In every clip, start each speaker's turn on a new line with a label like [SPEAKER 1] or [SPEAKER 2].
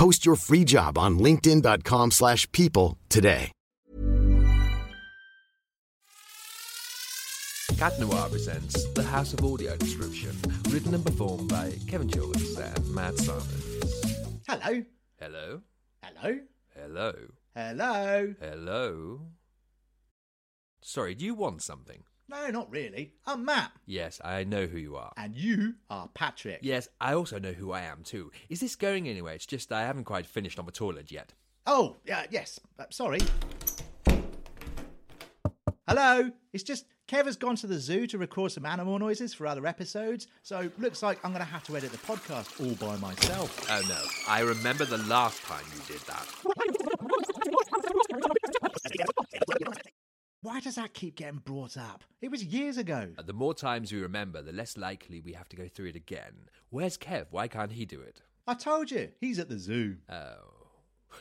[SPEAKER 1] Post your free job on linkedin.com/people slash people today.
[SPEAKER 2] Cat Noir presents The House of Audio Description, written and performed by Kevin Chilvers and Matt Sanders.
[SPEAKER 3] Hello.
[SPEAKER 2] Hello?
[SPEAKER 3] Hello.
[SPEAKER 2] Hello?
[SPEAKER 3] Hello.
[SPEAKER 2] Hello? Sorry, do you want something?
[SPEAKER 3] No, not really. I'm Matt.
[SPEAKER 2] Yes, I know who you are.
[SPEAKER 3] And you are Patrick.
[SPEAKER 2] Yes, I also know who I am too. Is this going anywhere? It's just I haven't quite finished on the toilet yet.
[SPEAKER 3] Oh, yeah, yes. Uh, sorry. Hello. It's just Kev has gone to the zoo to record some animal noises for other episodes, so looks like I'm going to have to edit the podcast all by myself.
[SPEAKER 2] Oh no, I remember the last time you did that.
[SPEAKER 3] Why does that keep getting brought up? It was years ago.
[SPEAKER 2] Uh, The more times we remember, the less likely we have to go through it again. Where's Kev? Why can't he do it?
[SPEAKER 3] I told you, he's at the zoo.
[SPEAKER 2] Oh.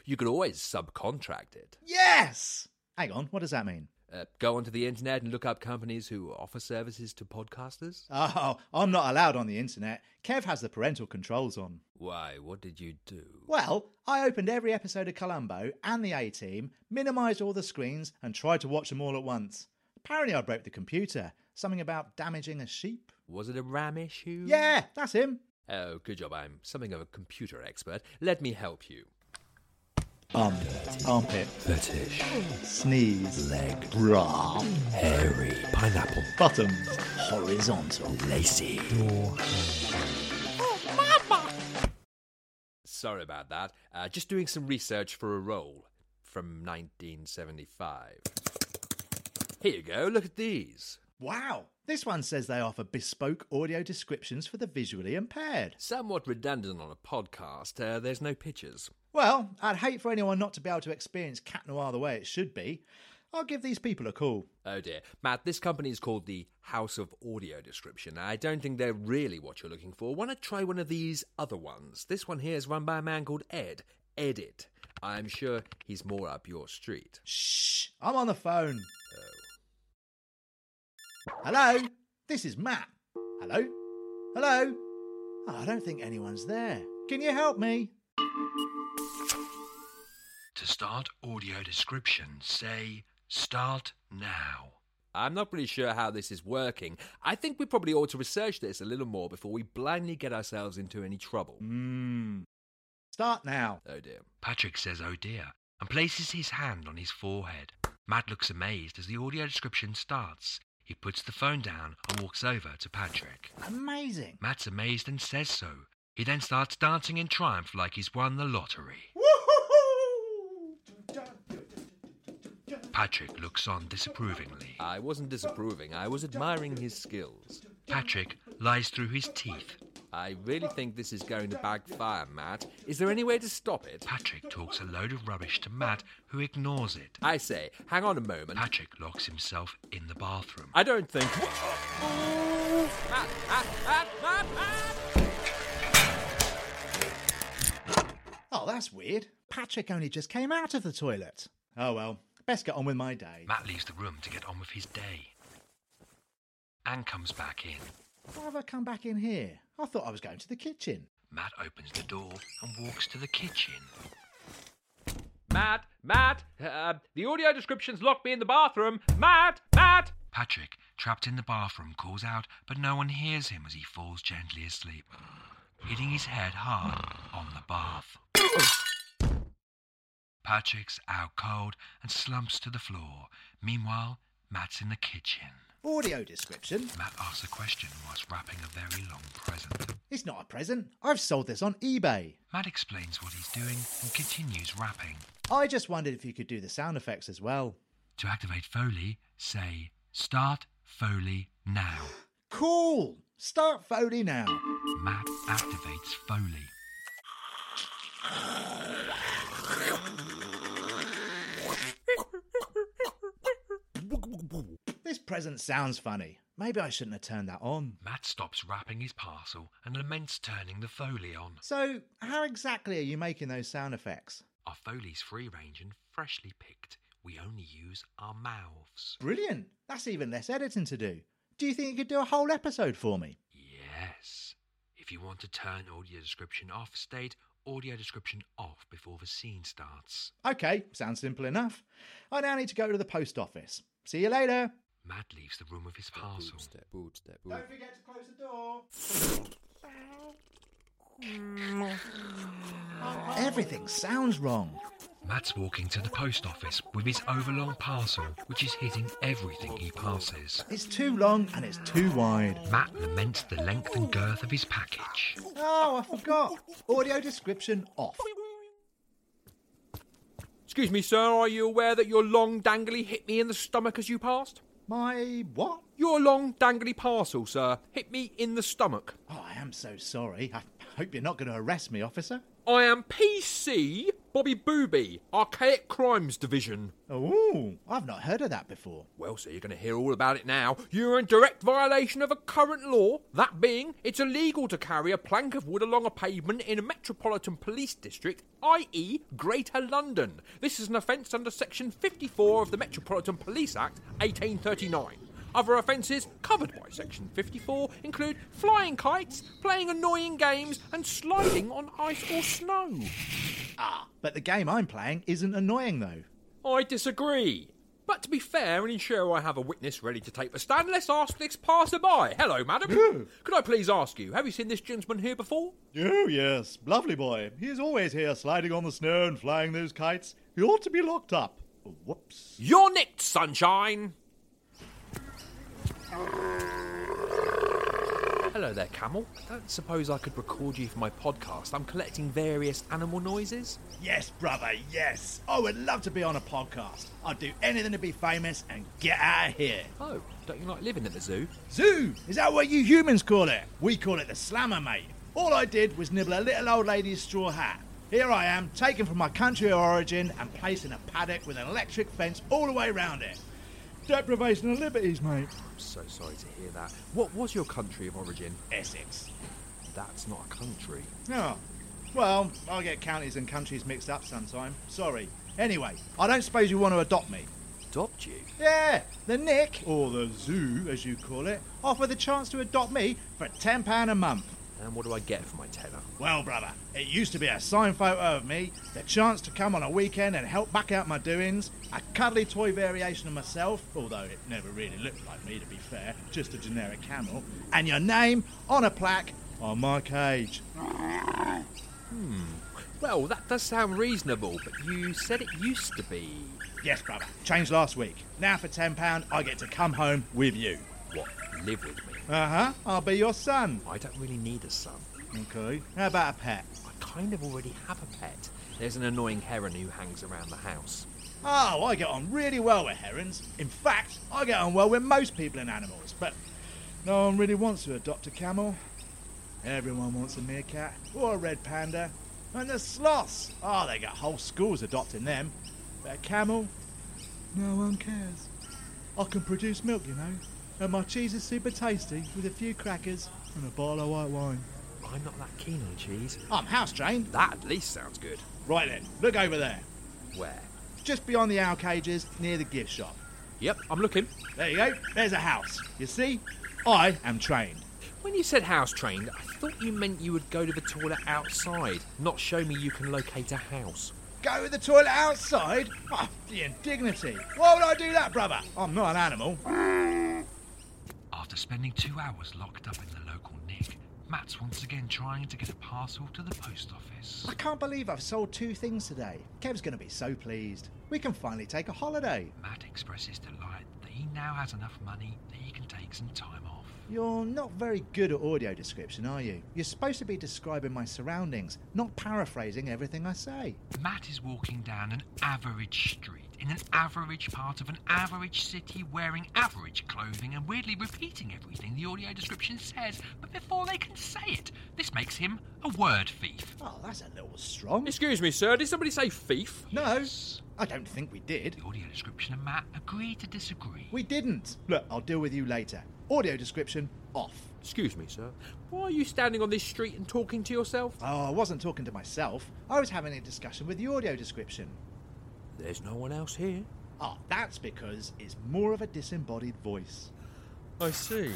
[SPEAKER 2] You could always subcontract it.
[SPEAKER 3] Yes! Hang on, what does that mean?
[SPEAKER 2] Uh, go onto the internet and look up companies who offer services to podcasters.
[SPEAKER 3] Oh, I'm not allowed on the internet. Kev has the parental controls on.
[SPEAKER 2] Why, what did you do?
[SPEAKER 3] Well, I opened every episode of Columbo and the A Team, minimised all the screens, and tried to watch them all at once. Apparently, I broke the computer. Something about damaging a sheep.
[SPEAKER 2] Was it a RAM issue?
[SPEAKER 3] Yeah, that's him.
[SPEAKER 2] Oh, good job. I'm something of a computer expert. Let me help you.
[SPEAKER 3] Um, armpit,
[SPEAKER 2] Fetish.
[SPEAKER 3] sneeze,
[SPEAKER 2] Leg.
[SPEAKER 3] bra,
[SPEAKER 2] Hairy. Pineapple.
[SPEAKER 3] bottoms, horizontal.
[SPEAKER 2] Lacy. Oh, mama! Sorry about that. Uh, just doing some research for a role from 1975. Here you go. Look at these.
[SPEAKER 3] Wow, this one says they offer bespoke audio descriptions for the visually impaired.
[SPEAKER 2] Somewhat redundant on a podcast. Uh, there's no pictures.
[SPEAKER 3] Well, I'd hate for anyone not to be able to experience Cat Noir the way it should be. I'll give these people a call.
[SPEAKER 2] Oh dear. Matt, this company is called the House of Audio Description. I don't think they're really what you're looking for. Why not try one of these other ones? This one here is run by a man called Ed. Edit. I'm sure he's more up your street.
[SPEAKER 3] Shh, I'm on the phone. Oh. Hello, this is Matt. Hello? Hello? Oh, I don't think anyone's there. Can you help me?
[SPEAKER 4] To start audio description, say start now.
[SPEAKER 2] I'm not really sure how this is working. I think we probably ought to research this a little more before we blindly get ourselves into any trouble.
[SPEAKER 3] Mmm. Start now.
[SPEAKER 2] Oh dear.
[SPEAKER 4] Patrick says, oh dear, and places his hand on his forehead. Matt looks amazed as the audio description starts. He puts the phone down and walks over to Patrick.
[SPEAKER 3] Amazing.
[SPEAKER 4] Matt's amazed and says so. He then starts dancing in triumph like he's won the lottery. Patrick looks on disapprovingly.
[SPEAKER 2] I wasn't disapproving, I was admiring his skills.
[SPEAKER 4] Patrick lies through his teeth.
[SPEAKER 2] I really think this is going to backfire, Matt. Is there any way to stop it?
[SPEAKER 4] Patrick talks a load of rubbish to Matt, who ignores it.
[SPEAKER 2] I say, hang on a moment.
[SPEAKER 4] Patrick locks himself in the bathroom.
[SPEAKER 2] I don't think. Matt, Matt, Matt, Matt, Matt!
[SPEAKER 3] Oh, that's weird. Patrick only just came out of the toilet. Oh well, best get on with my day.
[SPEAKER 4] Matt leaves the room to get on with his day. Anne comes back in.
[SPEAKER 3] Why have I come back in here? I thought I was going to the kitchen.
[SPEAKER 4] Matt opens the door and walks to the kitchen.
[SPEAKER 2] Matt, Matt, uh, the audio descriptions locked me in the bathroom. Matt, Matt!
[SPEAKER 4] Patrick, trapped in the bathroom, calls out, but no one hears him as he falls gently asleep, hitting his head hard on the bath. Patrick's out cold and slumps to the floor. Meanwhile, Matt's in the kitchen.
[SPEAKER 3] Audio description?
[SPEAKER 4] Matt asks a question whilst wrapping a very long present.
[SPEAKER 3] It's not a present. I've sold this on eBay.
[SPEAKER 4] Matt explains what he's doing and continues wrapping.
[SPEAKER 3] I just wondered if you could do the sound effects as well.
[SPEAKER 4] To activate Foley, say, Start Foley now.
[SPEAKER 3] Cool! Start Foley now.
[SPEAKER 4] Matt activates Foley.
[SPEAKER 3] This present sounds funny. Maybe I shouldn't have turned that on.
[SPEAKER 4] Matt stops wrapping his parcel and laments turning the Foley on.
[SPEAKER 3] So, how exactly are you making those sound effects?
[SPEAKER 4] Our Foley's free range and freshly picked. We only use our mouths.
[SPEAKER 3] Brilliant! That's even less editing to do. Do you think you could do a whole episode for me?
[SPEAKER 4] Yes. If you want to turn audio description off, state audio description off before the scene starts.
[SPEAKER 3] Okay, sounds simple enough. I now need to go to the post office. See you later.
[SPEAKER 4] Matt leaves the room with his parcel.
[SPEAKER 5] Step boot, step boot.
[SPEAKER 3] Don't forget to close the door. Everything sounds wrong.
[SPEAKER 4] Matt's walking to the post office with his overlong parcel, which is hitting everything he passes.
[SPEAKER 3] It's too long and it's too wide.
[SPEAKER 4] Matt laments the length and girth of his package.
[SPEAKER 3] Oh, I forgot. Audio description off.
[SPEAKER 2] Excuse me, sir, are you aware that your long dangly hit me in the stomach as you passed?
[SPEAKER 3] My what?
[SPEAKER 2] Your long dangly parcel, sir, hit me in the stomach.
[SPEAKER 3] Oh, I am so sorry. I hope you're not going to arrest me, officer.
[SPEAKER 2] I am PC Bobby Booby, Archaic Crimes Division.
[SPEAKER 3] Oh, I've not heard of that before.
[SPEAKER 2] Well, sir, you're going to hear all about it now. You're in direct violation of a current law, that being, it's illegal to carry a plank of wood along a pavement in a metropolitan police district, i.e., Greater London. This is an offence under Section 54 of the Metropolitan Police Act, 1839. Other offences covered by Section 54 include flying kites, playing annoying games, and sliding on ice or snow.
[SPEAKER 3] Ah, but the game I'm playing isn't annoying though.
[SPEAKER 2] I disagree. But to be fair and ensure I have a witness ready to take the stand, let's ask this passerby. Hello, madam. Could I please ask you, have you seen this gentleman here before?
[SPEAKER 6] Oh, yes, lovely boy. He's always here sliding on the snow and flying those kites. He ought to be locked up. Whoops.
[SPEAKER 2] You're nicked, sunshine. Hello there, Camel. I don't suppose I could record you for my podcast. I'm collecting various animal noises.
[SPEAKER 3] Yes, brother, yes. I would love to be on a podcast. I'd do anything to be famous and get out of here.
[SPEAKER 2] Oh, don't you like living at the zoo?
[SPEAKER 3] Zoo? Is that what you humans call it? We call it the slammer, mate. All I did was nibble a little old lady's straw hat. Here I am, taken from my country of origin and placed in a paddock with an electric fence all the way round it. Deprivation of liberties, mate.
[SPEAKER 2] I'm so sorry to hear that. What was your country of origin?
[SPEAKER 3] Essex.
[SPEAKER 2] That's not a country.
[SPEAKER 3] Oh. Well, I get counties and countries mixed up sometime. Sorry. Anyway, I don't suppose you want to adopt me.
[SPEAKER 2] Adopt you?
[SPEAKER 3] Yeah, the Nick, or the Zoo as you call it, offer the chance to adopt me for £10 a month.
[SPEAKER 2] And what do I get for my tenner?
[SPEAKER 3] Well, brother, it used to be a signed photo of me, the chance to come on a weekend and help back out my doings, a cuddly toy variation of myself, although it never really looked like me to be fair, just a generic camel, and your name on a plaque on my cage. Hmm.
[SPEAKER 2] Well, that does sound reasonable, but you said it used to be.
[SPEAKER 3] Yes, brother, changed last week. Now for £10, I get to come home with you.
[SPEAKER 2] What? Live with me?
[SPEAKER 3] Uh huh, I'll be your son.
[SPEAKER 2] I don't really need a son.
[SPEAKER 3] Okay, how about a pet?
[SPEAKER 2] I kind of already have a pet. There's an annoying heron who hangs around the house.
[SPEAKER 3] Oh, I get on really well with herons. In fact, I get on well with most people and animals, but no one really wants to adopt a camel. Everyone wants a meerkat or a red panda. And the sloths, oh, they got whole schools adopting them. But a camel, no one cares. I can produce milk, you know, and my cheese is super tasty with a few crackers and a bottle of white wine.
[SPEAKER 2] I'm not that keen on cheese.
[SPEAKER 3] I'm house trained.
[SPEAKER 2] That at least sounds good.
[SPEAKER 3] Right then, look over there.
[SPEAKER 2] Where?
[SPEAKER 3] Just beyond the owl cages, near the gift shop.
[SPEAKER 2] Yep, I'm looking.
[SPEAKER 3] There you go. There's a house. You see? I am trained.
[SPEAKER 2] When you said house trained, I thought you meant you would go to the toilet outside, not show me you can locate a house.
[SPEAKER 3] Go to the toilet outside? Oh, the indignity. Why would I do that, brother? I'm not an animal.
[SPEAKER 4] After spending two hours locked up in the local nick, Matt's once again trying to get a parcel to the post office.
[SPEAKER 3] I can't believe I've sold two things today. Kev's going to be so pleased. We can finally take a holiday.
[SPEAKER 4] Matt expresses delight that he now has enough money that he can take some time off.
[SPEAKER 3] You're not very good at audio description, are you? You're supposed to be describing my surroundings, not paraphrasing everything I say.
[SPEAKER 4] Matt is walking down an average street in an average part of an average city wearing average clothing and weirdly repeating everything the audio description says, but before they can say it. This makes him a word thief.
[SPEAKER 3] Oh, that's a little strong.
[SPEAKER 2] Excuse me, sir. Did somebody say thief?
[SPEAKER 3] No, I don't think we did.
[SPEAKER 4] The audio description and Matt agree to disagree.
[SPEAKER 3] We didn't. Look, I'll deal with you later. Audio description off.
[SPEAKER 2] Excuse me, sir. Why are you standing on this street and talking to yourself?
[SPEAKER 3] Oh, I wasn't talking to myself. I was having a discussion with the audio description.
[SPEAKER 2] There's no one else here.
[SPEAKER 3] Oh, that's because it's more of a disembodied voice.
[SPEAKER 2] I see.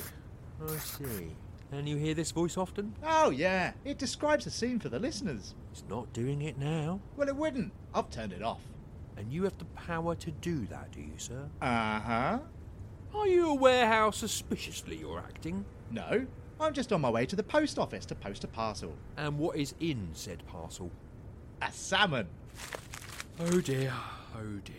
[SPEAKER 2] I see. And you hear this voice often?
[SPEAKER 3] Oh, yeah. It describes the scene for the listeners.
[SPEAKER 2] It's not doing it now.
[SPEAKER 3] Well, it wouldn't. I've turned it off.
[SPEAKER 2] And you have the power to do that, do you, sir?
[SPEAKER 3] Uh huh.
[SPEAKER 2] Are you aware how suspiciously you're acting?
[SPEAKER 3] No, I'm just on my way to the post office to post a parcel.
[SPEAKER 2] And what is in said parcel?
[SPEAKER 3] A salmon.
[SPEAKER 2] Oh dear, oh dear.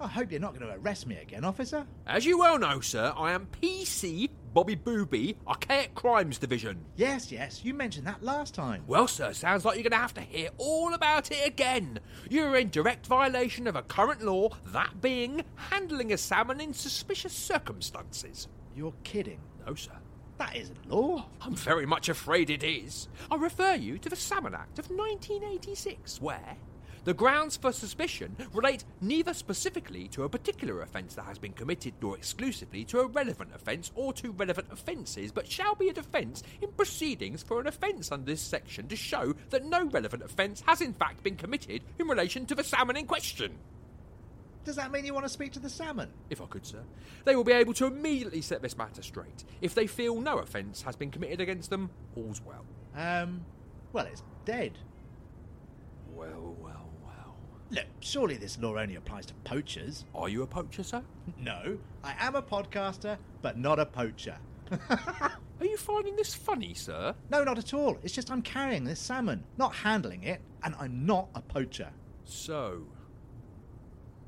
[SPEAKER 3] I hope you're not going to arrest me again, officer.
[SPEAKER 2] As you well know, sir, I am PC Bobby Booby, Archaic Crimes Division.
[SPEAKER 3] Yes, yes, you mentioned that last time.
[SPEAKER 2] Well, sir, sounds like you're going to have to hear all about it again. You're in direct violation of a current law, that being handling a salmon in suspicious circumstances.
[SPEAKER 3] You're kidding.
[SPEAKER 2] No, sir.
[SPEAKER 3] That isn't law.
[SPEAKER 2] I'm very much afraid it is. I refer you to the Salmon Act of 1986, where the grounds for suspicion relate neither specifically to a particular offence that has been committed nor exclusively to a relevant offence or to relevant offences, but shall be a defence in proceedings for an offence under this section to show that no relevant offence has in fact been committed in relation to the salmon in question.
[SPEAKER 3] Does that mean you want to speak to the salmon?
[SPEAKER 2] If I could, sir. They will be able to immediately set this matter straight. If they feel no offence has been committed against them, all's well.
[SPEAKER 3] Um, well, it's dead.
[SPEAKER 2] Well, well, well.
[SPEAKER 3] Look, surely this law only applies to poachers.
[SPEAKER 2] Are you a poacher, sir?
[SPEAKER 3] No, I am a podcaster, but not a poacher.
[SPEAKER 2] Are you finding this funny, sir?
[SPEAKER 3] No, not at all. It's just I'm carrying this salmon, not handling it, and I'm not a poacher.
[SPEAKER 2] So,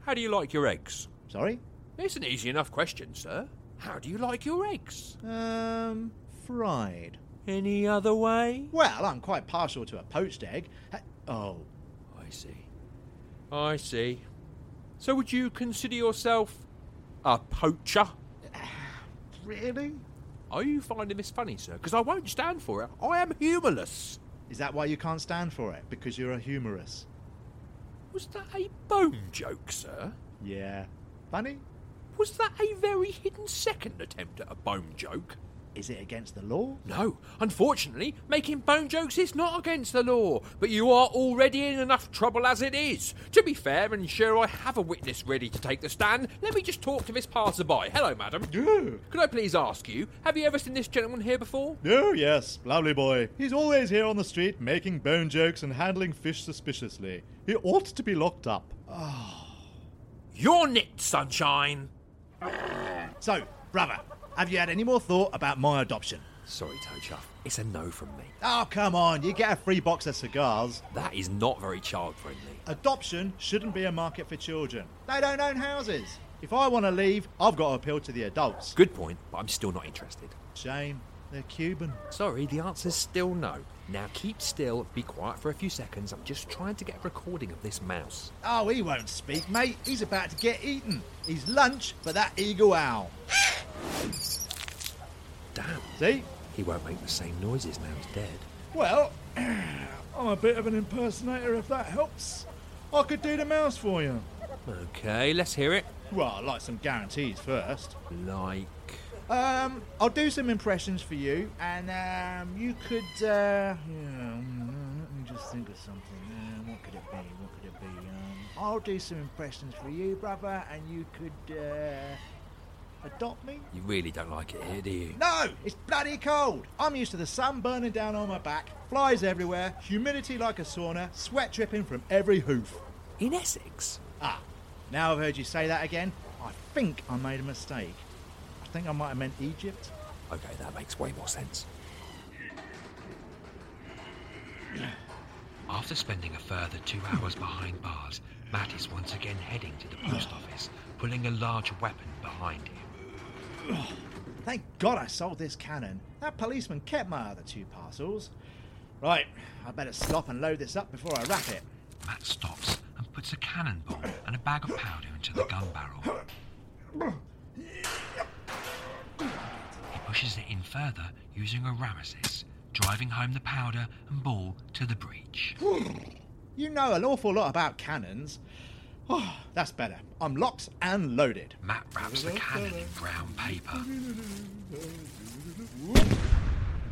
[SPEAKER 2] how do you like your eggs?
[SPEAKER 3] Sorry?
[SPEAKER 2] It's an easy enough question, sir. How do you like your eggs?
[SPEAKER 3] Um, fried.
[SPEAKER 2] Any other way?
[SPEAKER 3] Well, I'm quite partial to a poached egg. Ha- Oh,
[SPEAKER 2] I see. I see. So, would you consider yourself a poacher?
[SPEAKER 3] really?
[SPEAKER 2] Are you finding this funny, sir? Because I won't stand for it. I am humorless.
[SPEAKER 3] Is that why you can't stand for it? Because you're a humorous?
[SPEAKER 2] Was that a bone joke, sir?
[SPEAKER 3] Yeah. Funny?
[SPEAKER 2] Was that a very hidden second attempt at a bone joke?
[SPEAKER 3] Is it against the law?
[SPEAKER 2] No, unfortunately, making bone jokes is not against the law, but you are already in enough trouble as it is. To be fair, and sure I have a witness ready to take the stand, let me just talk to this passerby. Hello, madam.
[SPEAKER 6] Yeah.
[SPEAKER 2] Could I please ask you, have you ever seen this gentleman here before?
[SPEAKER 6] Oh, yes, lovely boy. He's always here on the street making bone jokes and handling fish suspiciously. He ought to be locked up. Ah. Oh.
[SPEAKER 2] You're nicked, sunshine.
[SPEAKER 3] So, brother, have you had any more thought about my adoption?
[SPEAKER 2] Sorry, Toechuff. It's a no from me.
[SPEAKER 3] Oh, come on, you get a free box of cigars.
[SPEAKER 2] That is not very child friendly.
[SPEAKER 3] Adoption shouldn't be a market for children. They don't own houses. If I want to leave, I've got to appeal to the adults.
[SPEAKER 2] Good point, but I'm still not interested.
[SPEAKER 3] Shame. They're Cuban.
[SPEAKER 2] Sorry, the answer's still no. Now keep still, be quiet for a few seconds. I'm just trying to get a recording of this mouse.
[SPEAKER 3] Oh, he won't speak, mate. He's about to get eaten. He's lunch for that eagle owl.
[SPEAKER 2] Damn,
[SPEAKER 3] See?
[SPEAKER 2] he won't make the same noises now he's dead.
[SPEAKER 3] Well, I'm a bit of an impersonator if that helps. I could do the mouse for you.
[SPEAKER 2] Okay, let's hear it.
[SPEAKER 3] Well, I'd like some guarantees first.
[SPEAKER 2] Like.
[SPEAKER 3] Um, I'll do some impressions for you, and um, you could. Uh, yeah, mm, let me just think of something. Um, what could it be? What could it be? Um, I'll do some impressions for you, brother, and you could uh, adopt me.
[SPEAKER 2] You really don't like it here, do you?
[SPEAKER 3] No, it's bloody cold. I'm used to the sun burning down on my back, flies everywhere, humidity like a sauna, sweat dripping from every hoof.
[SPEAKER 2] In Essex?
[SPEAKER 3] Ah, now I've heard you say that again, I think I made a mistake. I think I might have meant Egypt.
[SPEAKER 2] Okay, that makes way more sense.
[SPEAKER 4] After spending a further two hours behind bars, Matt is once again heading to the post office, pulling a large weapon behind him.
[SPEAKER 3] Thank God I sold this cannon. That policeman kept my other two parcels. Right, I better stop and load this up before I wrap it.
[SPEAKER 4] Matt stops and puts a cannonball and a bag of powder into the gun barrel. He pushes it in further using a Ramesses, driving home the powder and ball to the breech.
[SPEAKER 3] You know an awful lot about cannons. Oh, that's better. I'm locked and loaded.
[SPEAKER 4] Matt wraps the cannon in brown paper.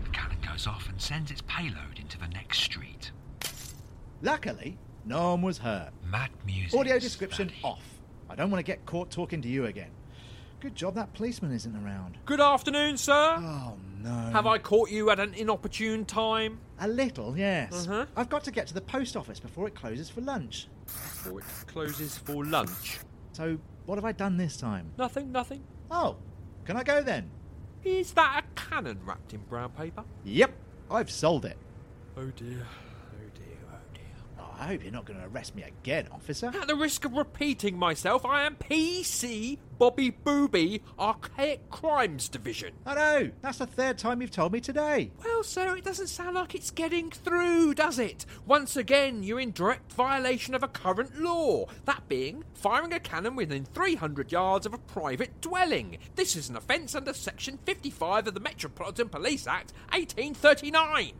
[SPEAKER 4] The cannon goes off and sends its payload into the next street.
[SPEAKER 3] Luckily, no one was hurt.
[SPEAKER 4] Matt music.
[SPEAKER 3] Audio description off. I don't want to get caught talking to you again. Good job that policeman isn't around.
[SPEAKER 2] Good afternoon, sir.
[SPEAKER 3] Oh no.
[SPEAKER 2] Have I caught you at an inopportune time?
[SPEAKER 3] A little, yes.
[SPEAKER 2] Uh-huh.
[SPEAKER 3] I've got to get to the post office before it closes for lunch.
[SPEAKER 2] Before it closes for lunch.
[SPEAKER 3] So, what have I done this time?
[SPEAKER 2] Nothing, nothing.
[SPEAKER 3] Oh, can I go then?
[SPEAKER 2] Is that a cannon wrapped in brown paper?
[SPEAKER 3] Yep, I've sold it.
[SPEAKER 2] Oh dear,
[SPEAKER 3] I hope you're not going to arrest me again, officer.
[SPEAKER 2] At the risk of repeating myself, I am PC Bobby Booby, Archaic Crimes Division.
[SPEAKER 3] I know. That's the third time you've told me today.
[SPEAKER 2] Well, sir, it doesn't sound like it's getting through, does it? Once again, you're in direct violation of a current law, that being firing a cannon within 300 yards of a private dwelling. This is an offence under Section 55 of the Metropolitan Police Act 1839.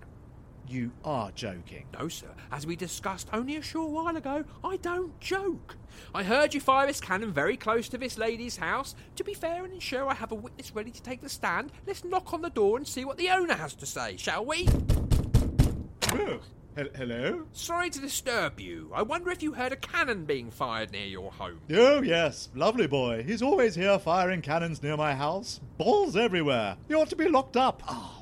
[SPEAKER 3] You are joking.
[SPEAKER 2] No, sir. As we discussed only a short while ago, I don't joke. I heard you fire this cannon very close to this lady's house. To be fair and ensure I have a witness ready to take the stand, let's knock on the door and see what the owner has to say, shall we?
[SPEAKER 6] Oh, he- hello?
[SPEAKER 2] Sorry to disturb you. I wonder if you heard a cannon being fired near your home.
[SPEAKER 6] Oh, yes, lovely boy. He's always here firing cannons near my house. Balls everywhere. He ought to be locked up. Oh,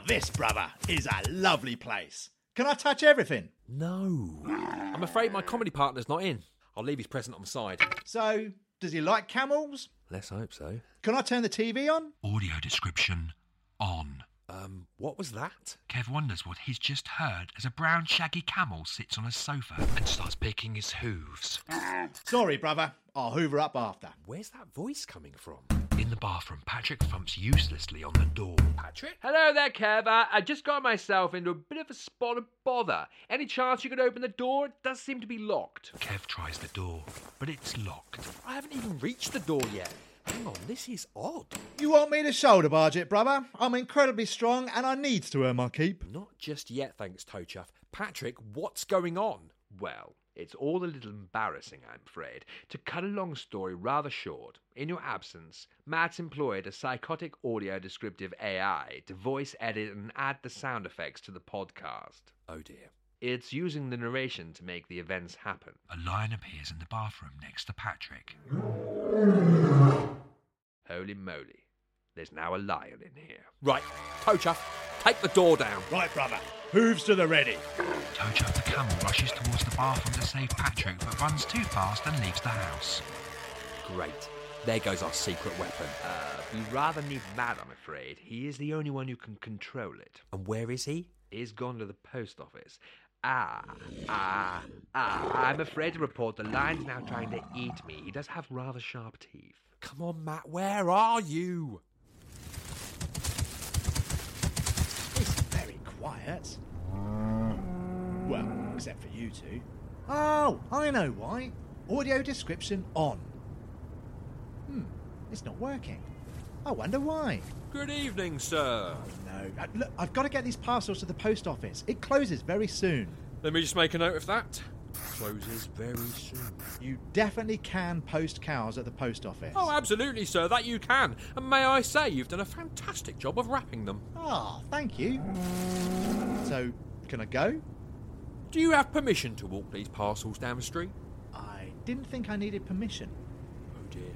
[SPEAKER 3] Now, this, brother, is a lovely place. Can I touch everything?
[SPEAKER 2] No. I'm afraid my comedy partner's not in. I'll leave his present on the side.
[SPEAKER 3] So, does he like camels?
[SPEAKER 2] Let's hope so.
[SPEAKER 3] Can I turn the TV on?
[SPEAKER 4] Audio description on.
[SPEAKER 2] Um, what was that?
[SPEAKER 4] Kev wonders what he's just heard as a brown shaggy camel sits on a sofa and starts picking his hooves.
[SPEAKER 3] Sorry, brother. I'll hoover up after.
[SPEAKER 2] Where's that voice coming from?
[SPEAKER 4] In the bathroom, Patrick thumps uselessly on the door.
[SPEAKER 2] Patrick? Hello there, Kev. Uh, I just got myself into a bit of a spot of bother. Any chance you could open the door? It does seem to be locked.
[SPEAKER 4] Kev tries the door, but it's locked.
[SPEAKER 2] I haven't even reached the door yet. Hang on, this is odd.
[SPEAKER 3] You want me to shoulder barge it, brother? I'm incredibly strong and I needs to earn my keep.
[SPEAKER 2] Not just yet, thanks, Toechuff. Patrick, what's going on?
[SPEAKER 7] Well, it's all a little embarrassing, I'm afraid. To cut a long story rather short, in your absence, Matt's employed a psychotic audio descriptive AI to voice edit and add the sound effects to the podcast.
[SPEAKER 2] Oh dear.
[SPEAKER 7] It's using the narration to make the events happen.
[SPEAKER 4] A lion appears in the bathroom next to Patrick.
[SPEAKER 7] Holy moly. There's now a lion in here.
[SPEAKER 2] Right, Toechuff, take the door down.
[SPEAKER 3] Right, brother. Hooves to the ready.
[SPEAKER 4] Tojo the camel rushes towards the bathroom to save Patrick, but runs too fast and leaves the house.
[SPEAKER 2] Great. There goes our secret weapon.
[SPEAKER 7] Uh, you rather need Matt, I'm afraid. He is the only one who can control it.
[SPEAKER 2] And where is he?
[SPEAKER 7] He's gone to the post office. Ah, ah, ah. I'm afraid to report the lion's now trying to eat me. He does have rather sharp teeth.
[SPEAKER 2] Come on, Matt, where are you?
[SPEAKER 3] It's very quiet. Well, except for you two. Oh, I know why. Audio description on. Hmm, it's not working. I wonder why.
[SPEAKER 2] Good evening, sir.
[SPEAKER 3] No, uh, look, I've got to get these parcels to the post office. It closes very soon.
[SPEAKER 2] Let me just make a note of that. Closes very soon.
[SPEAKER 3] You definitely can post cows at the post office.
[SPEAKER 2] Oh, absolutely, sir, that you can. And may I say, you've done a fantastic job of wrapping them.
[SPEAKER 3] Ah, thank you. So, can I go?
[SPEAKER 2] Do you have permission to walk these parcels down the street?
[SPEAKER 3] I didn't think I needed permission.
[SPEAKER 2] Oh dear.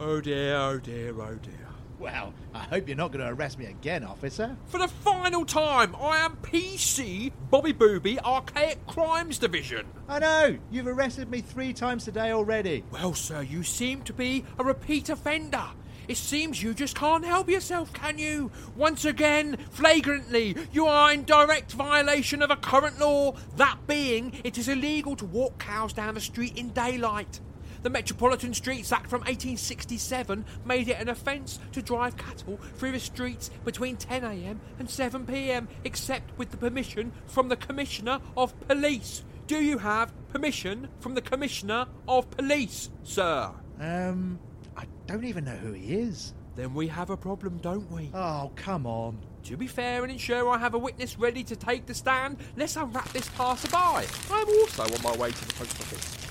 [SPEAKER 2] Oh dear, oh dear, oh dear.
[SPEAKER 3] Well, I hope you're not going to arrest me again, officer.
[SPEAKER 2] For the final time, I am PC Bobby Booby Archaic Crimes Division.
[SPEAKER 3] I know, you've arrested me three times today already.
[SPEAKER 2] Well, sir, you seem to be a repeat offender. It seems you just can't help yourself, can you? Once again, flagrantly, you are in direct violation of a current law, that being, it is illegal to walk cows down the street in daylight. The Metropolitan Streets Act from 1867 made it an offence to drive cattle through the streets between 10am and 7pm, except with the permission from the Commissioner of Police. Do you have permission from the Commissioner of Police, sir?
[SPEAKER 3] Um, I don't even know who he is.
[SPEAKER 2] Then we have a problem, don't we?
[SPEAKER 3] Oh, come on.
[SPEAKER 2] To be fair and ensure I have a witness ready to take the stand, let's unwrap this passerby. I'm also on my way to the post office.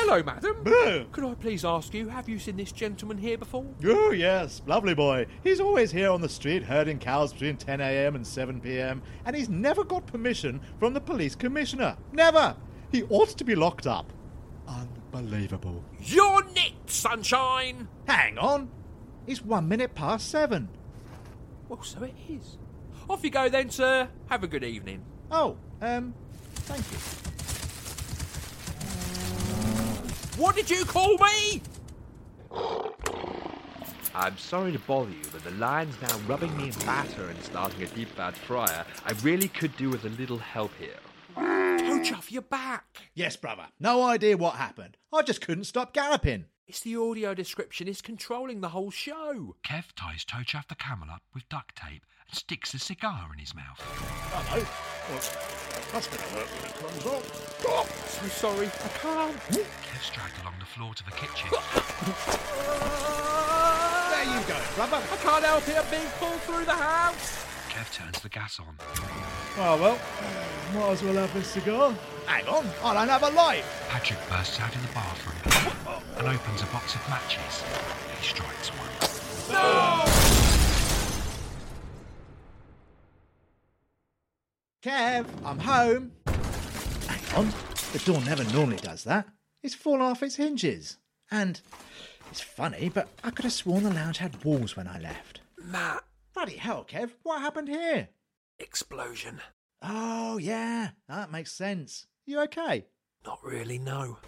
[SPEAKER 2] Hello, madam. Could I please ask you, have you seen this gentleman here before?
[SPEAKER 6] Oh, yes, lovely boy. He's always here on the street herding cows between 10 a.m. and 7 p.m., and he's never got permission from the police commissioner. Never! He ought to be locked up. Unbelievable.
[SPEAKER 2] You're nicked, sunshine!
[SPEAKER 3] Hang on. It's one minute past seven.
[SPEAKER 2] Well, so it is. Off you go then, sir. Have a good evening.
[SPEAKER 3] Oh, um, thank you.
[SPEAKER 2] What did you call me?
[SPEAKER 7] I'm sorry to bother you, but the lion's now rubbing me in batter and starting a deep bad fryer. I really could do with a little help here.
[SPEAKER 2] Toechuff, off your back.
[SPEAKER 3] Yes, brother. No idea what happened. I just couldn't stop galloping.
[SPEAKER 2] It's the audio description is controlling the whole show.
[SPEAKER 4] Kev ties Toechuff the camel up with duct tape and sticks a cigar in his mouth.
[SPEAKER 3] Hello. That's going to hurt when it comes off. Oh,
[SPEAKER 2] So sorry, I can't.
[SPEAKER 4] Kev's dragged along the floor to the kitchen.
[SPEAKER 3] there you go, brother.
[SPEAKER 2] I can't help it, I'm being pulled through the house.
[SPEAKER 4] Kev turns the gas on.
[SPEAKER 6] Oh, well, might as well have this cigar.
[SPEAKER 3] Hang on. I don't have a light.
[SPEAKER 4] Patrick bursts out in the bathroom and opens a box of matches. He strikes one.
[SPEAKER 3] Kev, I'm home. Hang on. The door never normally does that. It's fallen off its hinges. And it's funny, but I could have sworn the lounge had walls when I left.
[SPEAKER 2] Matt,
[SPEAKER 3] Bloody hell, Kev, what happened here?
[SPEAKER 2] Explosion.
[SPEAKER 3] Oh, yeah, that makes sense. You okay?
[SPEAKER 2] Not really, no.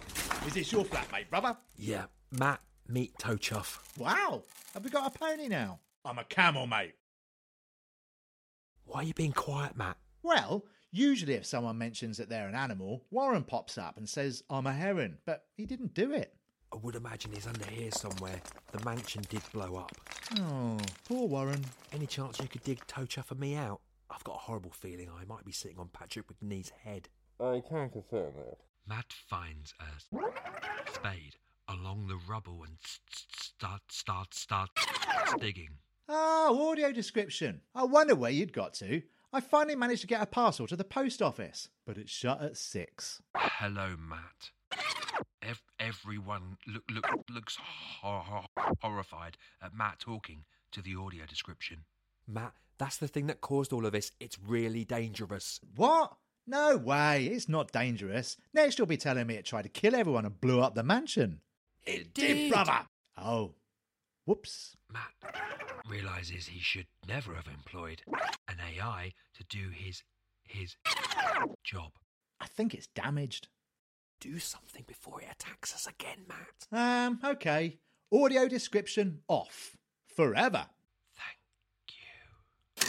[SPEAKER 3] Is this your flatmate, brother?
[SPEAKER 2] Yeah, Matt, meet Toe Chuff.
[SPEAKER 3] Wow, have we got a pony now? I'm a camel, mate.
[SPEAKER 2] Why are you being quiet, Matt?
[SPEAKER 3] Well, usually if someone mentions that they're an animal, Warren pops up and says, I'm a heron, but he didn't do it.
[SPEAKER 2] I would imagine he's under here somewhere. The mansion did blow up.
[SPEAKER 3] Oh, poor Warren.
[SPEAKER 2] Any chance you could dig Toe Chuff and me out? I've got a horrible feeling I might be sitting on Patrick Macnee's head.
[SPEAKER 7] I can confirm that.
[SPEAKER 4] Matt finds a spade along the rubble and start, start, start digging.
[SPEAKER 3] Oh, audio description. I wonder where you'd got to. I finally managed to get a parcel to the post office, but it's shut at six.
[SPEAKER 4] Hello, Matt. Ev- everyone look, look, looks hor- hor- horrified at Matt talking to the audio description.
[SPEAKER 2] Matt, that's the thing that caused all of this. It's really dangerous.
[SPEAKER 3] What? No way, it's not dangerous. Next, you'll be telling me it tried to kill everyone and blew up the mansion.
[SPEAKER 2] It
[SPEAKER 3] did, brother. Oh, whoops.
[SPEAKER 4] Matt realizes he should never have employed an AI to do his his job.
[SPEAKER 3] I think it's damaged.
[SPEAKER 2] Do something before it attacks us again, Matt.
[SPEAKER 3] Um, okay. Audio description off. Forever. Thank you.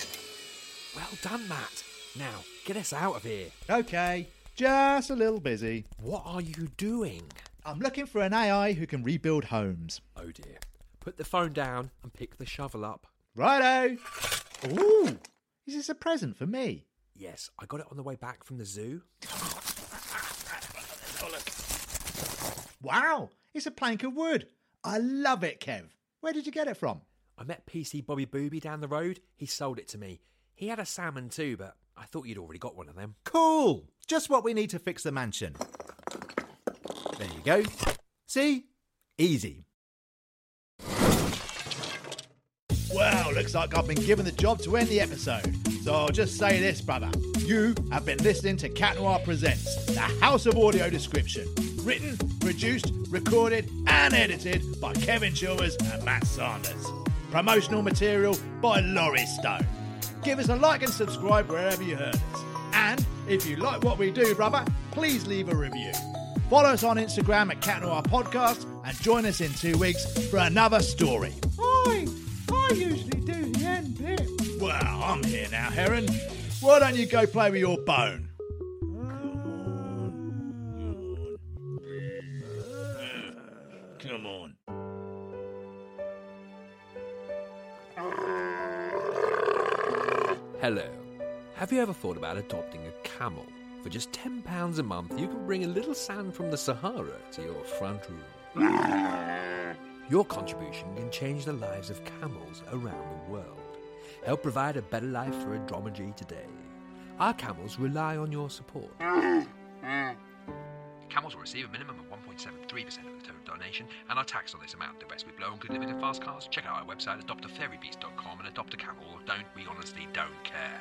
[SPEAKER 2] Well done, Matt. Now, get us out of here.
[SPEAKER 3] Okay, just a little busy.
[SPEAKER 2] What are you doing?
[SPEAKER 3] I'm looking for an AI who can rebuild homes.
[SPEAKER 2] Oh dear. Put the phone down and pick the shovel up.
[SPEAKER 3] Righto. Ooh, is this a present for me?
[SPEAKER 2] Yes, I got it on the way back from the zoo.
[SPEAKER 3] Wow, it's a plank of wood. I love it, Kev. Where did you get it from?
[SPEAKER 2] I met PC Bobby Booby down the road. He sold it to me. He had a salmon too, but I thought you'd already got one of them.
[SPEAKER 3] Cool. Just what we need to fix the mansion. There you go. See? Easy. Well, looks like I've been given the job to end the episode. So I'll just say this, brother. You have been listening to Cat Noir Presents, the House of Audio Description. Written, produced, recorded, and edited by Kevin Chilvers and Matt Sanders. Promotional material by Laurie Stone. Give us a like and subscribe wherever you heard us. And if you like what we do, brother, please leave a review. Follow us on Instagram at Cat Noir Podcast and join us in two weeks for another story. I, I usually I'm here now, Heron. Why don't you go play with your bone? Come on.
[SPEAKER 2] Hello. Have you ever thought about adopting a camel? For just £10 a month, you can bring a little sand from the Sahara to your front room. Your contribution can change the lives of camels around the world. Help provide a better life for a dromedary today. Our camels rely on your support.
[SPEAKER 4] Camels will receive a minimum of 1.73% of the total donation and are taxed on this amount. The rest we blow and could live in fast cars. Check out our website adoptafairybeast.com and adopt a camel or don't. We honestly don't care.